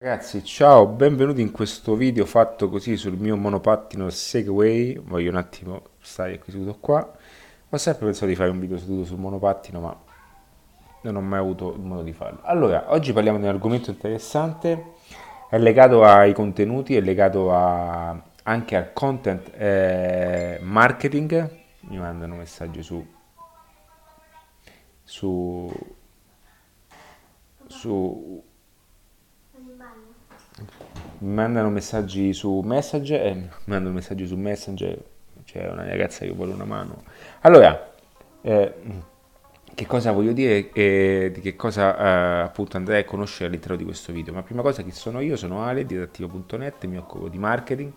Ragazzi, ciao, benvenuti in questo video fatto così sul mio monopattino Segway. Voglio un attimo stare qui seduto qua. Ho sempre pensato di fare un video seduto sul monopattino, ma non ho mai avuto il modo di farlo. Allora, oggi parliamo di un argomento interessante, è legato ai contenuti, è legato a, anche al content eh, marketing. Mi mandano messaggi su, su, su mandano messaggi su Messenger, eh, mandano messaggi su Messenger, c'è una ragazza che vuole una mano. Allora, eh, che cosa voglio dire e di che cosa eh, appunto andrei a conoscere all'interno di questo video? Ma prima cosa chi sono io? Sono Ale di adattivo.net, mi occupo di marketing,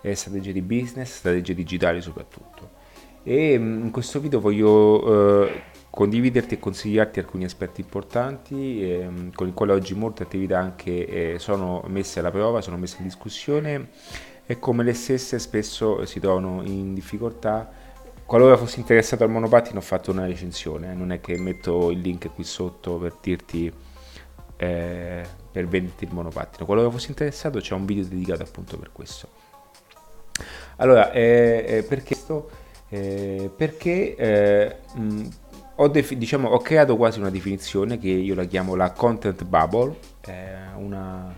e strategie di business, strategie digitali soprattutto. E mm, in questo video voglio eh, condividerti e consigliarti alcuni aspetti importanti ehm, con i quali oggi molte attività anche eh, sono messe alla prova, sono messe in discussione e come le stesse spesso si trovano in difficoltà. Qualora fossi interessato al monopattino ho fatto una recensione, eh, non è che metto il link qui sotto per dirti eh, per venderti il monopattino. Qualora fossi interessato c'è un video dedicato appunto per questo. Allora, eh, eh perché, eh, perché mh, ho, defi- diciamo, ho, creato quasi una definizione che io la chiamo la content bubble, una,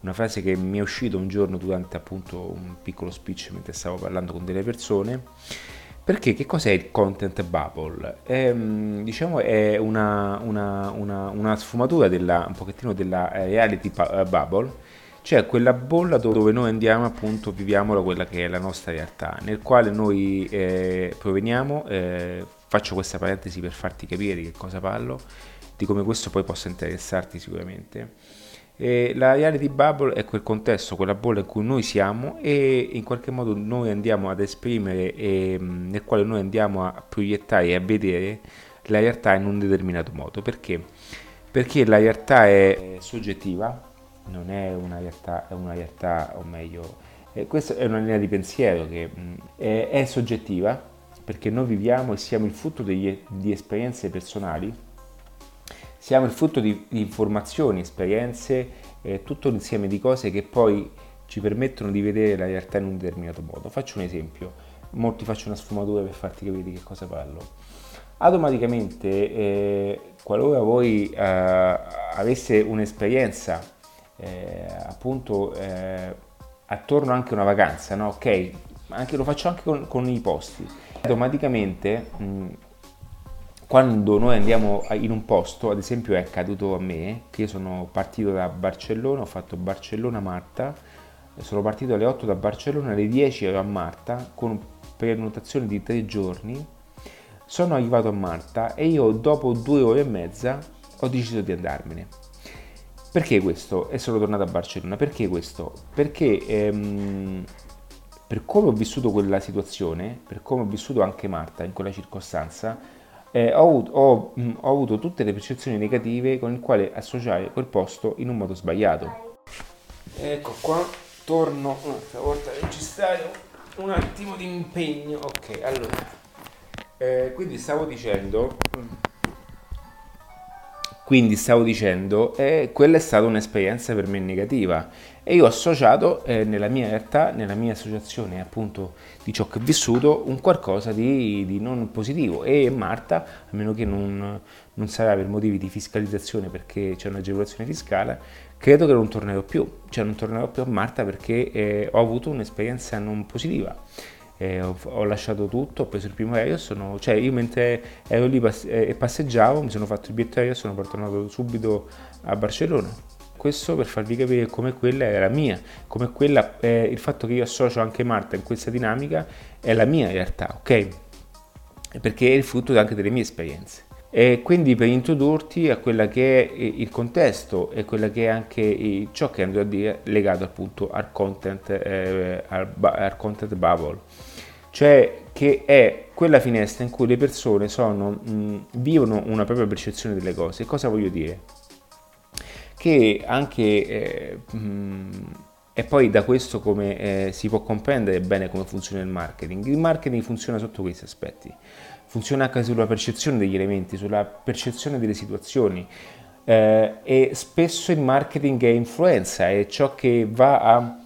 una frase che mi è uscita un giorno durante appunto un piccolo speech mentre stavo parlando con delle persone. Perché che cos'è il content bubble? È, mm, diciamo è una, una, una, sfumatura della, un pochettino della reality eh, bubble, cioè quella bolla dove noi andiamo appunto, viviamo quella che è la nostra realtà, nel quale noi eh, proveniamo, eh, Faccio questa parentesi per farti capire di che cosa parlo, di come questo poi possa interessarti sicuramente. E la reality bubble è quel contesto, quella bolla in cui noi siamo e in qualche modo noi andiamo ad esprimere e nel quale noi andiamo a proiettare e a vedere la realtà in un determinato modo. Perché? Perché la realtà è soggettiva, non è una realtà, è una realtà o meglio, eh, questa è una linea di pensiero che è, è soggettiva perché noi viviamo e siamo il frutto degli, di esperienze personali, siamo il frutto di, di informazioni, esperienze, eh, tutto un insieme di cose che poi ci permettono di vedere la realtà in un determinato modo. Faccio un esempio, molti faccio una sfumatura per farti capire di che cosa parlo. Automaticamente, eh, qualora voi eh, avesse un'esperienza, eh, appunto, eh, attorno anche a una vacanza, no? Ok, anche, lo faccio anche con, con i posti automaticamente mh, quando noi andiamo in un posto, ad esempio è accaduto a me, che io sono partito da Barcellona, ho fatto Barcellona-Marta, sono partito alle 8 da Barcellona, alle 10 ero a Marta con prenotazione di tre giorni, sono arrivato a Marta e io dopo due ore e mezza ho deciso di andarmene. Perché questo? E sono tornato a Barcellona. Perché questo? Perché ehm, per come ho vissuto quella situazione, per come ho vissuto anche Marta in quella circostanza, eh, ho, ho, mh, mm, ho, avuto tutte le percezioni negative con il quale associare quel posto in un modo sbagliato. Ecco qua, torno un'altra volta a registrare un attimo di impegno. Ok, allora, eh, quindi stavo dicendo quindi stavo dicendo, eh, quella è stata un'esperienza per me negativa. E io ho associato eh, nella mia realtà, nella mia associazione appunto di ciò che ho vissuto, un qualcosa di, di non positivo. E Marta, a meno che non, non, sarà per motivi di fiscalizzazione perché c'è un'agevolazione fiscale, credo che non tornerò più, cioè non tornerò più a Marta perché eh, ho avuto un'esperienza non positiva eh, ho, ho, lasciato tutto, ho preso il primo aereo, sono, cioè io mentre ero lì pass- e passeggiavo mi sono fatto il biglietto aereo e sono tornato subito a Barcellona. Questo per farvi capire come quella era mia, come quella, eh, il fatto che io associo anche Marta in questa dinamica è la mia realtà, ok? Perché è il frutto anche delle mie esperienze. E quindi per introdurti a quella che è il contesto e quella che è anche ciò che andrò a dire legato appunto al content, eh, al, al content bubble, cioè che è quella finestra in cui le persone sono, mh, vivono una propria percezione delle cose. Cosa voglio dire? Che anche eh, mh, e poi da questo come eh, si può comprendere bene come funziona il marketing. Il marketing funziona sotto questi aspetti funziona anche sulla percezione degli elementi, sulla percezione delle situazioni. eh, e spesso il marketing è influenza, è ciò che va a,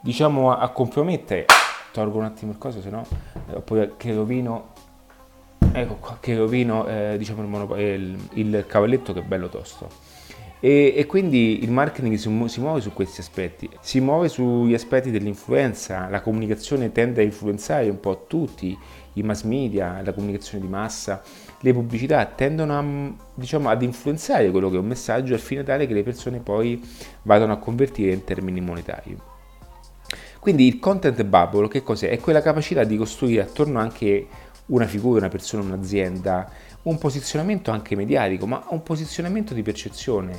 diciamo, a, compromettere. Tolgo un attimo il coso, se no eh, che rovino, ecco qua, che rovino eh, diciamo il, monop- il, il cavalletto che è bello tosto. E, e, quindi il marketing si, si, muove su questi aspetti, si muove sugli aspetti dell'influenza, la comunicazione tende a influenzare un po' tutti, i mass media, la comunicazione di massa, le pubblicità tendono a, diciamo, ad influenzare quello che è un messaggio al fine tale che le persone poi vadano a convertire in termini monetari. Quindi il content bubble che cos'è? È quella capacità di costruire attorno anche una figura, una persona, un'azienda, un posizionamento anche mediatico, ma un posizionamento di percezione,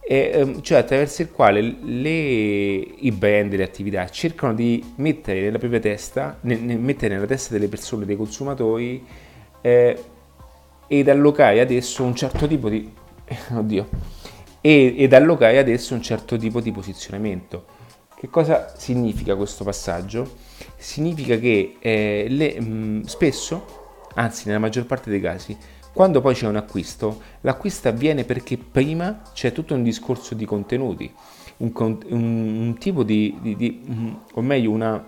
e, ehm, cioè attraverso il quale le, i brand, le attività cercano di mettere nella propria testa, ne, ne, mettere nella testa delle persone, dei consumatori, eh, ed allocare adesso un certo tipo di... oddio, ed allocare adesso un certo tipo di posizionamento. Che cosa significa questo passaggio? Significa che eh, le, mh, spesso anzi nella maggior parte dei casi, quando poi c'è un acquisto, l'acquisto avviene perché prima c'è tutto un discorso di contenuti, un, un, un tipo di, di, di, mm, o meglio una,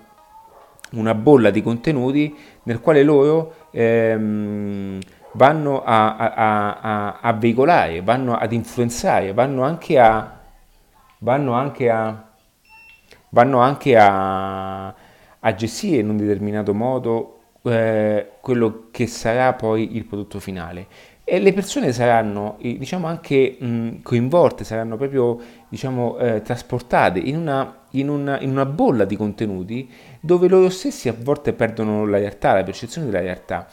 una, bolla di contenuti nel quale loro ehm, vanno a, a, a, a, veicolare, vanno ad influenzare, vanno anche a, vanno anche a, vanno anche a, a gestire in un determinato modo eh, quello che sarà poi il prodotto finale. E le persone saranno, diciamo, anche mh, coinvolte, saranno proprio, diciamo, eh, trasportate in una, in, una, in una, bolla di contenuti dove loro stessi a volte perdono la realtà, la percezione della realtà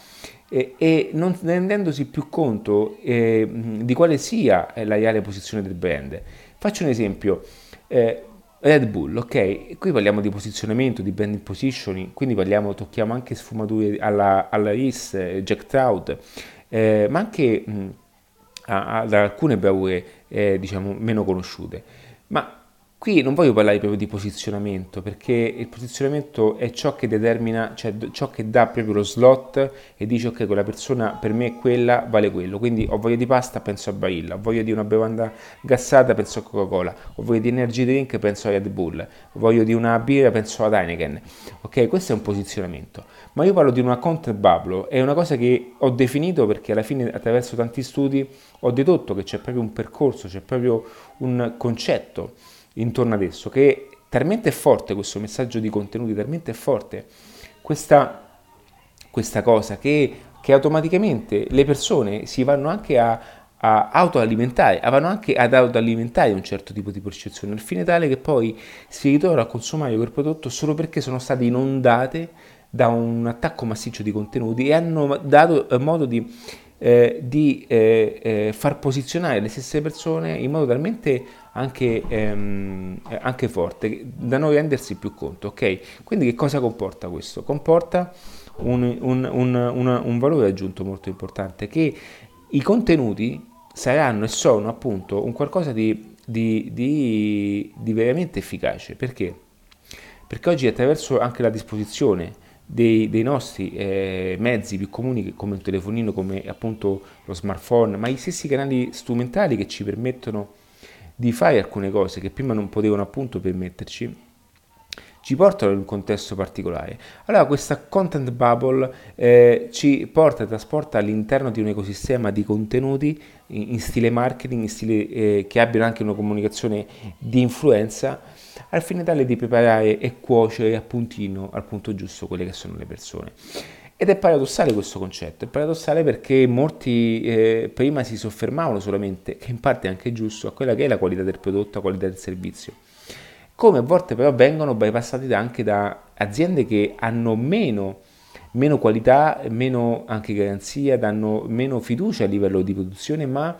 e, e non rendendosi più conto eh, di quale sia la reale posizione del brand. Faccio un esempio. Eh, Red Bull, ok, qui parliamo di posizionamento, di branding positioning, quindi parliamo, tocchiamo anche sfumature alla, alla RIS, Jack Trout, eh, ma anche mh, ad alcune bravure eh, diciamo meno conosciute. Ma Qui non voglio parlare proprio di posizionamento, perché il posizionamento è ciò che determina, cioè ciò che dà proprio lo slot e dice ok, quella persona per me è quella, vale quello. Quindi ho voglia di pasta, penso a Barilla, ho voglia di una bevanda gassata, penso a Coca-Cola, ho voglia di energy drink, penso a Red Bull, ho voglia di una birra, penso ad Heineken. Ok, questo è un posizionamento. Ma io parlo di una content bubble, è una cosa che ho definito perché alla fine attraverso tanti studi ho dedotto che c'è proprio un percorso, c'è proprio un concetto intorno ad esso, che è talmente forte questo messaggio di contenuti, talmente forte questa, questa cosa che, che, automaticamente le persone si vanno anche a, a autoalimentare, vanno anche ad autoalimentare un certo tipo di percezione, al fine tale che poi si ritrovano a consumare quel prodotto solo perché sono state inondate da un attacco massiccio di contenuti e hanno dato modo di eh, di eh, eh, far posizionare le stesse persone in modo talmente anche, ehm, anche, forte da non rendersi più conto. Ok? Quindi che cosa comporta questo? Comporta un, un, un, un valore aggiunto molto importante che i contenuti saranno e sono appunto un qualcosa di, di, di, di veramente efficace. Perché? Perché oggi attraverso anche la disposizione dei, dei nostri eh, mezzi più comuni come il telefonino, come appunto lo smartphone, ma gli stessi canali strumentali che ci permettono di fare alcune cose che prima non potevano appunto permetterci, ci portano in un contesto particolare. Allora questa content bubble eh, ci porta, trasporta all'interno di un ecosistema di contenuti in, in stile marketing, in stile eh, che abbiano anche una comunicazione di influenza al fine tale di preparare e cuocere a al punto giusto, quelle che sono le persone. Ed è paradossale questo concetto, è paradossale perché molti eh, prima si soffermavano solamente, che in parte è anche giusto, a quella che è la qualità del prodotto, la qualità del servizio. Come a volte però vengono bypassati anche da aziende che hanno meno, meno qualità, meno anche garanzia, danno meno fiducia a livello di produzione, ma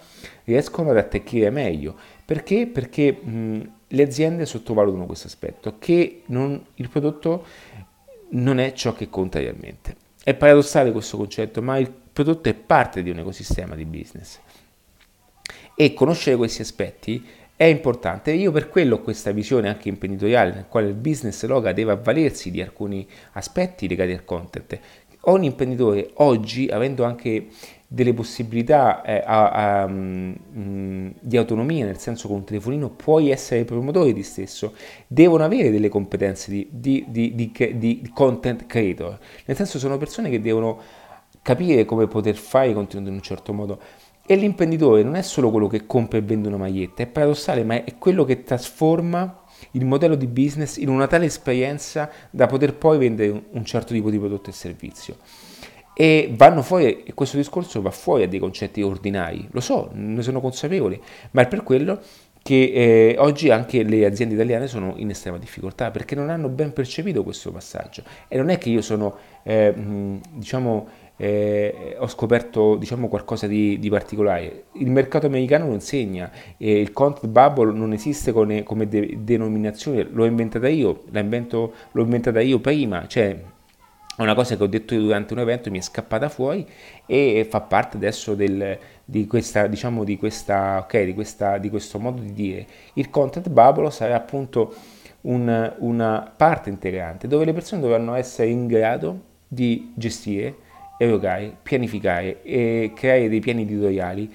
riescono ad attecchire meglio. Perché? Perché mh, le aziende sottovalutano questo aspetto, che non, il prodotto non è ciò che conta realmente. È paradossale questo concetto, ma il prodotto è parte di un ecosistema di business. E conoscere questi aspetti è importante. Io per quello ho questa visione anche imprenditoriale, nel quale il business loga deve avvalersi di alcuni aspetti legati al content. Ogni imprenditore oggi, avendo anche delle possibilità eh, a, a, mh, mm, di autonomia, nel senso con un telefonino puoi essere promotore di stesso, devono avere delle competenze di, di, di, di, content creator, nel senso sono persone che devono capire come poter fare i contenuti in un certo modo. E l'imprenditore non è solo quello che compra e vende una maglietta, è paradossale, ma è quello che trasforma il modello di business in una tale esperienza da poter poi vendere un certo tipo di prodotto e servizio e vanno fuori, e questo discorso va fuori a dei concetti ordinari, lo so, ne sono consapevole, ma è per quello che eh, oggi anche le aziende italiane sono in estrema difficoltà perché non hanno ben percepito questo passaggio. E non è che io sono, eh, diciamo, eh, ho scoperto diciamo, qualcosa di, di, particolare. Il mercato americano lo insegna, eh, il content bubble non esiste come, come de- denominazione, l'ho inventata io, l'ho inventata io prima, cioè una cosa che ho detto durante un evento mi è scappata fuori e fa parte adesso del, di, questa, diciamo, di, questa, okay, di, questa, di questo modo di dire. Il content bubble sarà appunto un, una parte integrante dove le persone dovranno essere in grado di gestire, erogare, pianificare e creare dei piani editoriali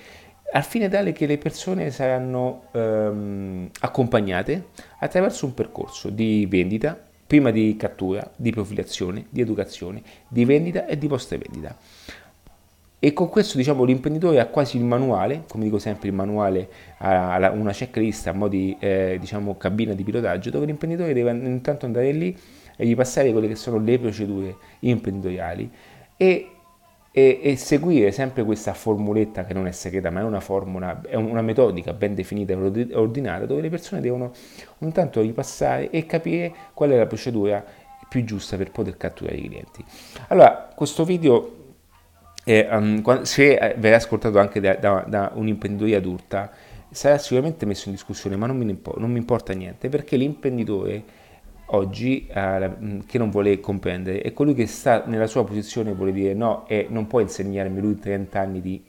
al fine tale che le persone saranno ehm, accompagnate attraverso un percorso di vendita, prima di cattura, di profilazione, di educazione, di vendita e di post vendita. E con questo diciamo l'imprenditore ha quasi il manuale, come dico sempre il manuale ha una checklist a mo' di eh, diciamo, cabina di pilotaggio dove l'imprenditore deve intanto andare lì e gli passare quelle che sono le procedure imprenditoriali e e, e, seguire sempre questa formuletta che non è segreta ma è una formula, è una metodica ben definita e ordinata dove le persone devono ogni tanto ripassare e capire qual è la procedura più giusta per poter catturare i clienti. Allora, questo video eh, um, se verrà ascoltato anche da, da, da un'imprenditoria adulta sarà sicuramente messo in discussione ma non mi, non mi importa niente perché l'imprenditore oggi eh, che non vuole comprendere è colui che sta nella sua posizione e vuole dire no e non può insegnarmi lui 30 anni di,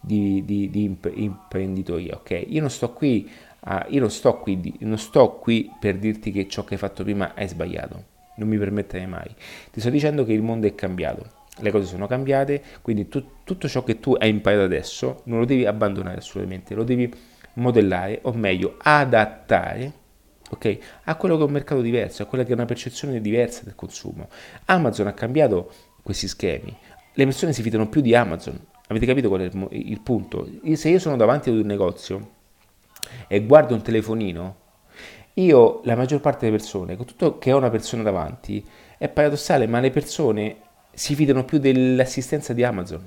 di, di, di imprenditoria, ok? Io non sto qui, uh, io non sto qui, non sto qui per dirti che ciò che hai fatto prima è sbagliato, non mi permetterei mai. Ti sto dicendo che il mondo è cambiato, le cose sono cambiate, quindi tu, tutto ciò che tu hai imparato adesso non lo devi abbandonare assolutamente, lo devi modellare o meglio adattare ok? A quello che è un mercato diverso, a quella che è una percezione diversa del consumo. Amazon ha cambiato questi schemi, le persone si fidano più di Amazon. Avete capito qual è il, il punto? Se io sono davanti ad un negozio e guardo un telefonino, io, la maggior parte delle persone, con tutto che ho una persona davanti, è paradossale, ma le persone si fidano più dell'assistenza di Amazon.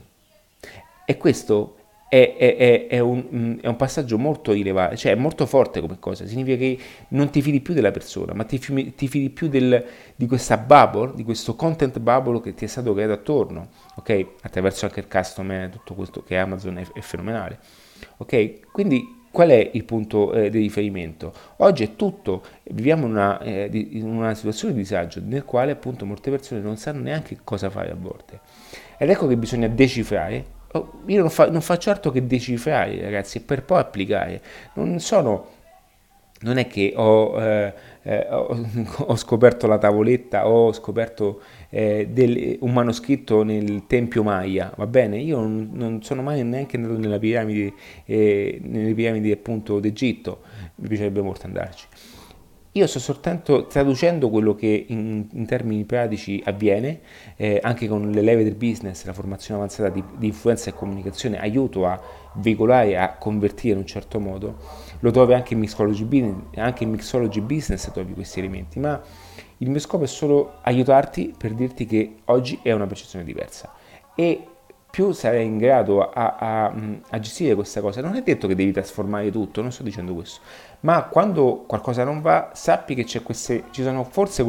E questo è, è, è, un, mm, è, un, passaggio molto rilevante, cioè è molto forte come cosa, significa che non ti fidi più della persona, ma ti, ti fidi più del, di questa bubble, di questo content bubble che ti è stato creato attorno, ok? Attraverso anche il custom, tutto questo che Amazon è, è fenomenale, ok? Quindi qual è il punto eh, di riferimento? Oggi è tutto, viviamo una, eh, di, in una situazione di disagio nel quale appunto molte persone non sanno neanche cosa fare a volte. Ed ecco che bisogna decifrare io non, fa, non, faccio altro che decifrare, ragazzi, per poi applicare. Non sono. Non è che ho, eh, eh, ho, ho scoperto la tavoletta, ho scoperto eh, del, un manoscritto nel Tempio Maya, va bene? Io non, non sono mai neanche andato nella piramide, eh, nelle piramidi appunto d'Egitto, mi piacerebbe molto andarci. Io sto soltanto traducendo quello che in, in termini pratici avviene, eh, anche con le leve del business, la formazione avanzata di, di, influenza e comunicazione, aiuto a veicolare, a convertire in un certo modo. Lo trovi anche in Mixology Business, anche in Mixology Business trovi questi elementi, ma il mio scopo è solo aiutarti per dirti che oggi è una percezione diversa. E più sarai in grado a, a, a, gestire questa cosa. Non è detto che devi trasformare tutto, non sto dicendo questo, ma quando qualcosa non va, sappi che queste, ci sono forse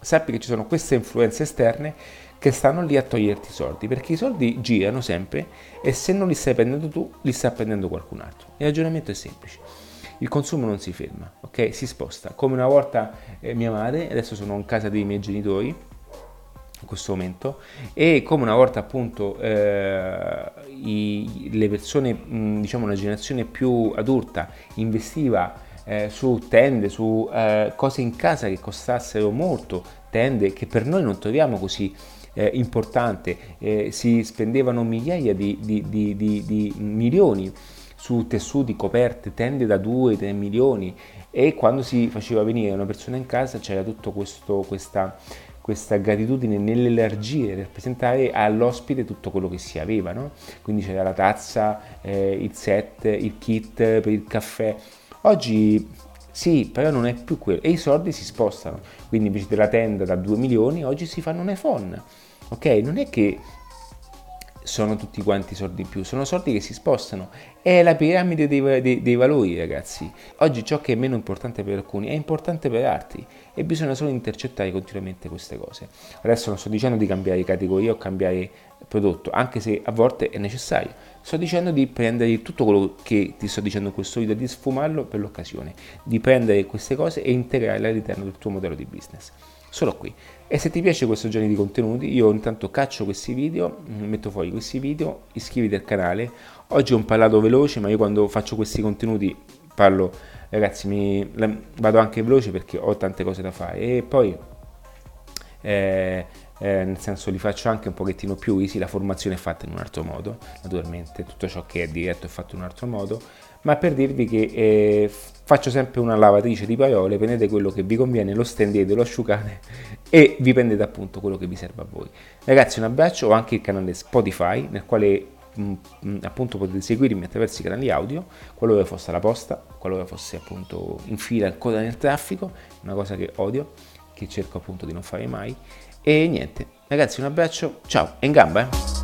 sappi che ci sono queste influenze esterne che stanno lì a toglierti i soldi, perché i soldi girano sempre e se non li stai prendendo tu, li sta prendendo qualcun altro. Il ragionamento è semplice. Il consumo non si ferma, ok? Si sposta. Come una volta eh, mia madre, adesso sono in casa dei miei genitori, in questo momento. E come una volta appunto eh, i, le persone, mh, diciamo una generazione più adulta investiva eh, su tende, su eh, cose in casa che costassero molto, tende che per noi non troviamo così eh, importante, eh, si spendevano migliaia di, di, di, di milioni su tessuti, coperte, tende da 2-3 milioni. E quando si faceva venire una persona in casa c'era tutta questa, questa gratitudine nell'elargire, nel presentare all'ospite tutto quello che si aveva, no? quindi c'era la tazza, eh, il set, il kit per il caffè. Oggi sì, però non è più quello e i soldi si spostano, quindi invece della tenda da 2 milioni oggi si fanno un iPhone, ok? Non è che sono tutti quanti soldi in più, sono soldi che si spostano. È la piramide dei, dei, dei, valori, ragazzi. Oggi ciò che è meno importante per alcuni è importante per altri e bisogna solo intercettare continuamente queste cose. Adesso non sto dicendo di cambiare categoria o cambiare prodotto, anche se a volte è necessario. Sto dicendo di prendere tutto quello che ti sto dicendo in questo video, di sfumarlo per l'occasione, di prendere queste cose e integrarle all'interno del tuo modello di business solo qui. E se ti piace questo genere di contenuti, io intanto caccio questi video, metto fuori questi video, iscriviti al canale. Oggi ho parlato veloce, ma io quando faccio questi contenuti parlo, ragazzi, mi, vado anche veloce perché ho tante cose da fare. E poi, eh, eh, nel senso, li faccio anche un pochettino più easy. La formazione è fatta in un altro modo, naturalmente, tutto ciò che è diretto è fatto in un altro modo ma per dirvi che eh, faccio sempre una lavatrice di parole, prendete quello che vi conviene, lo stendete, lo asciugate e vi prendete appunto quello che vi serve a voi. Ragazzi un abbraccio, ho anche il canale Spotify nel quale mh, mm, mm, appunto potete seguirmi attraverso i canali audio, qualora fosse la posta, qualora fosse appunto in fila ancora nel traffico, una cosa che odio, che cerco appunto di non fare mai. E niente, ragazzi un abbraccio, ciao, è in gamba eh!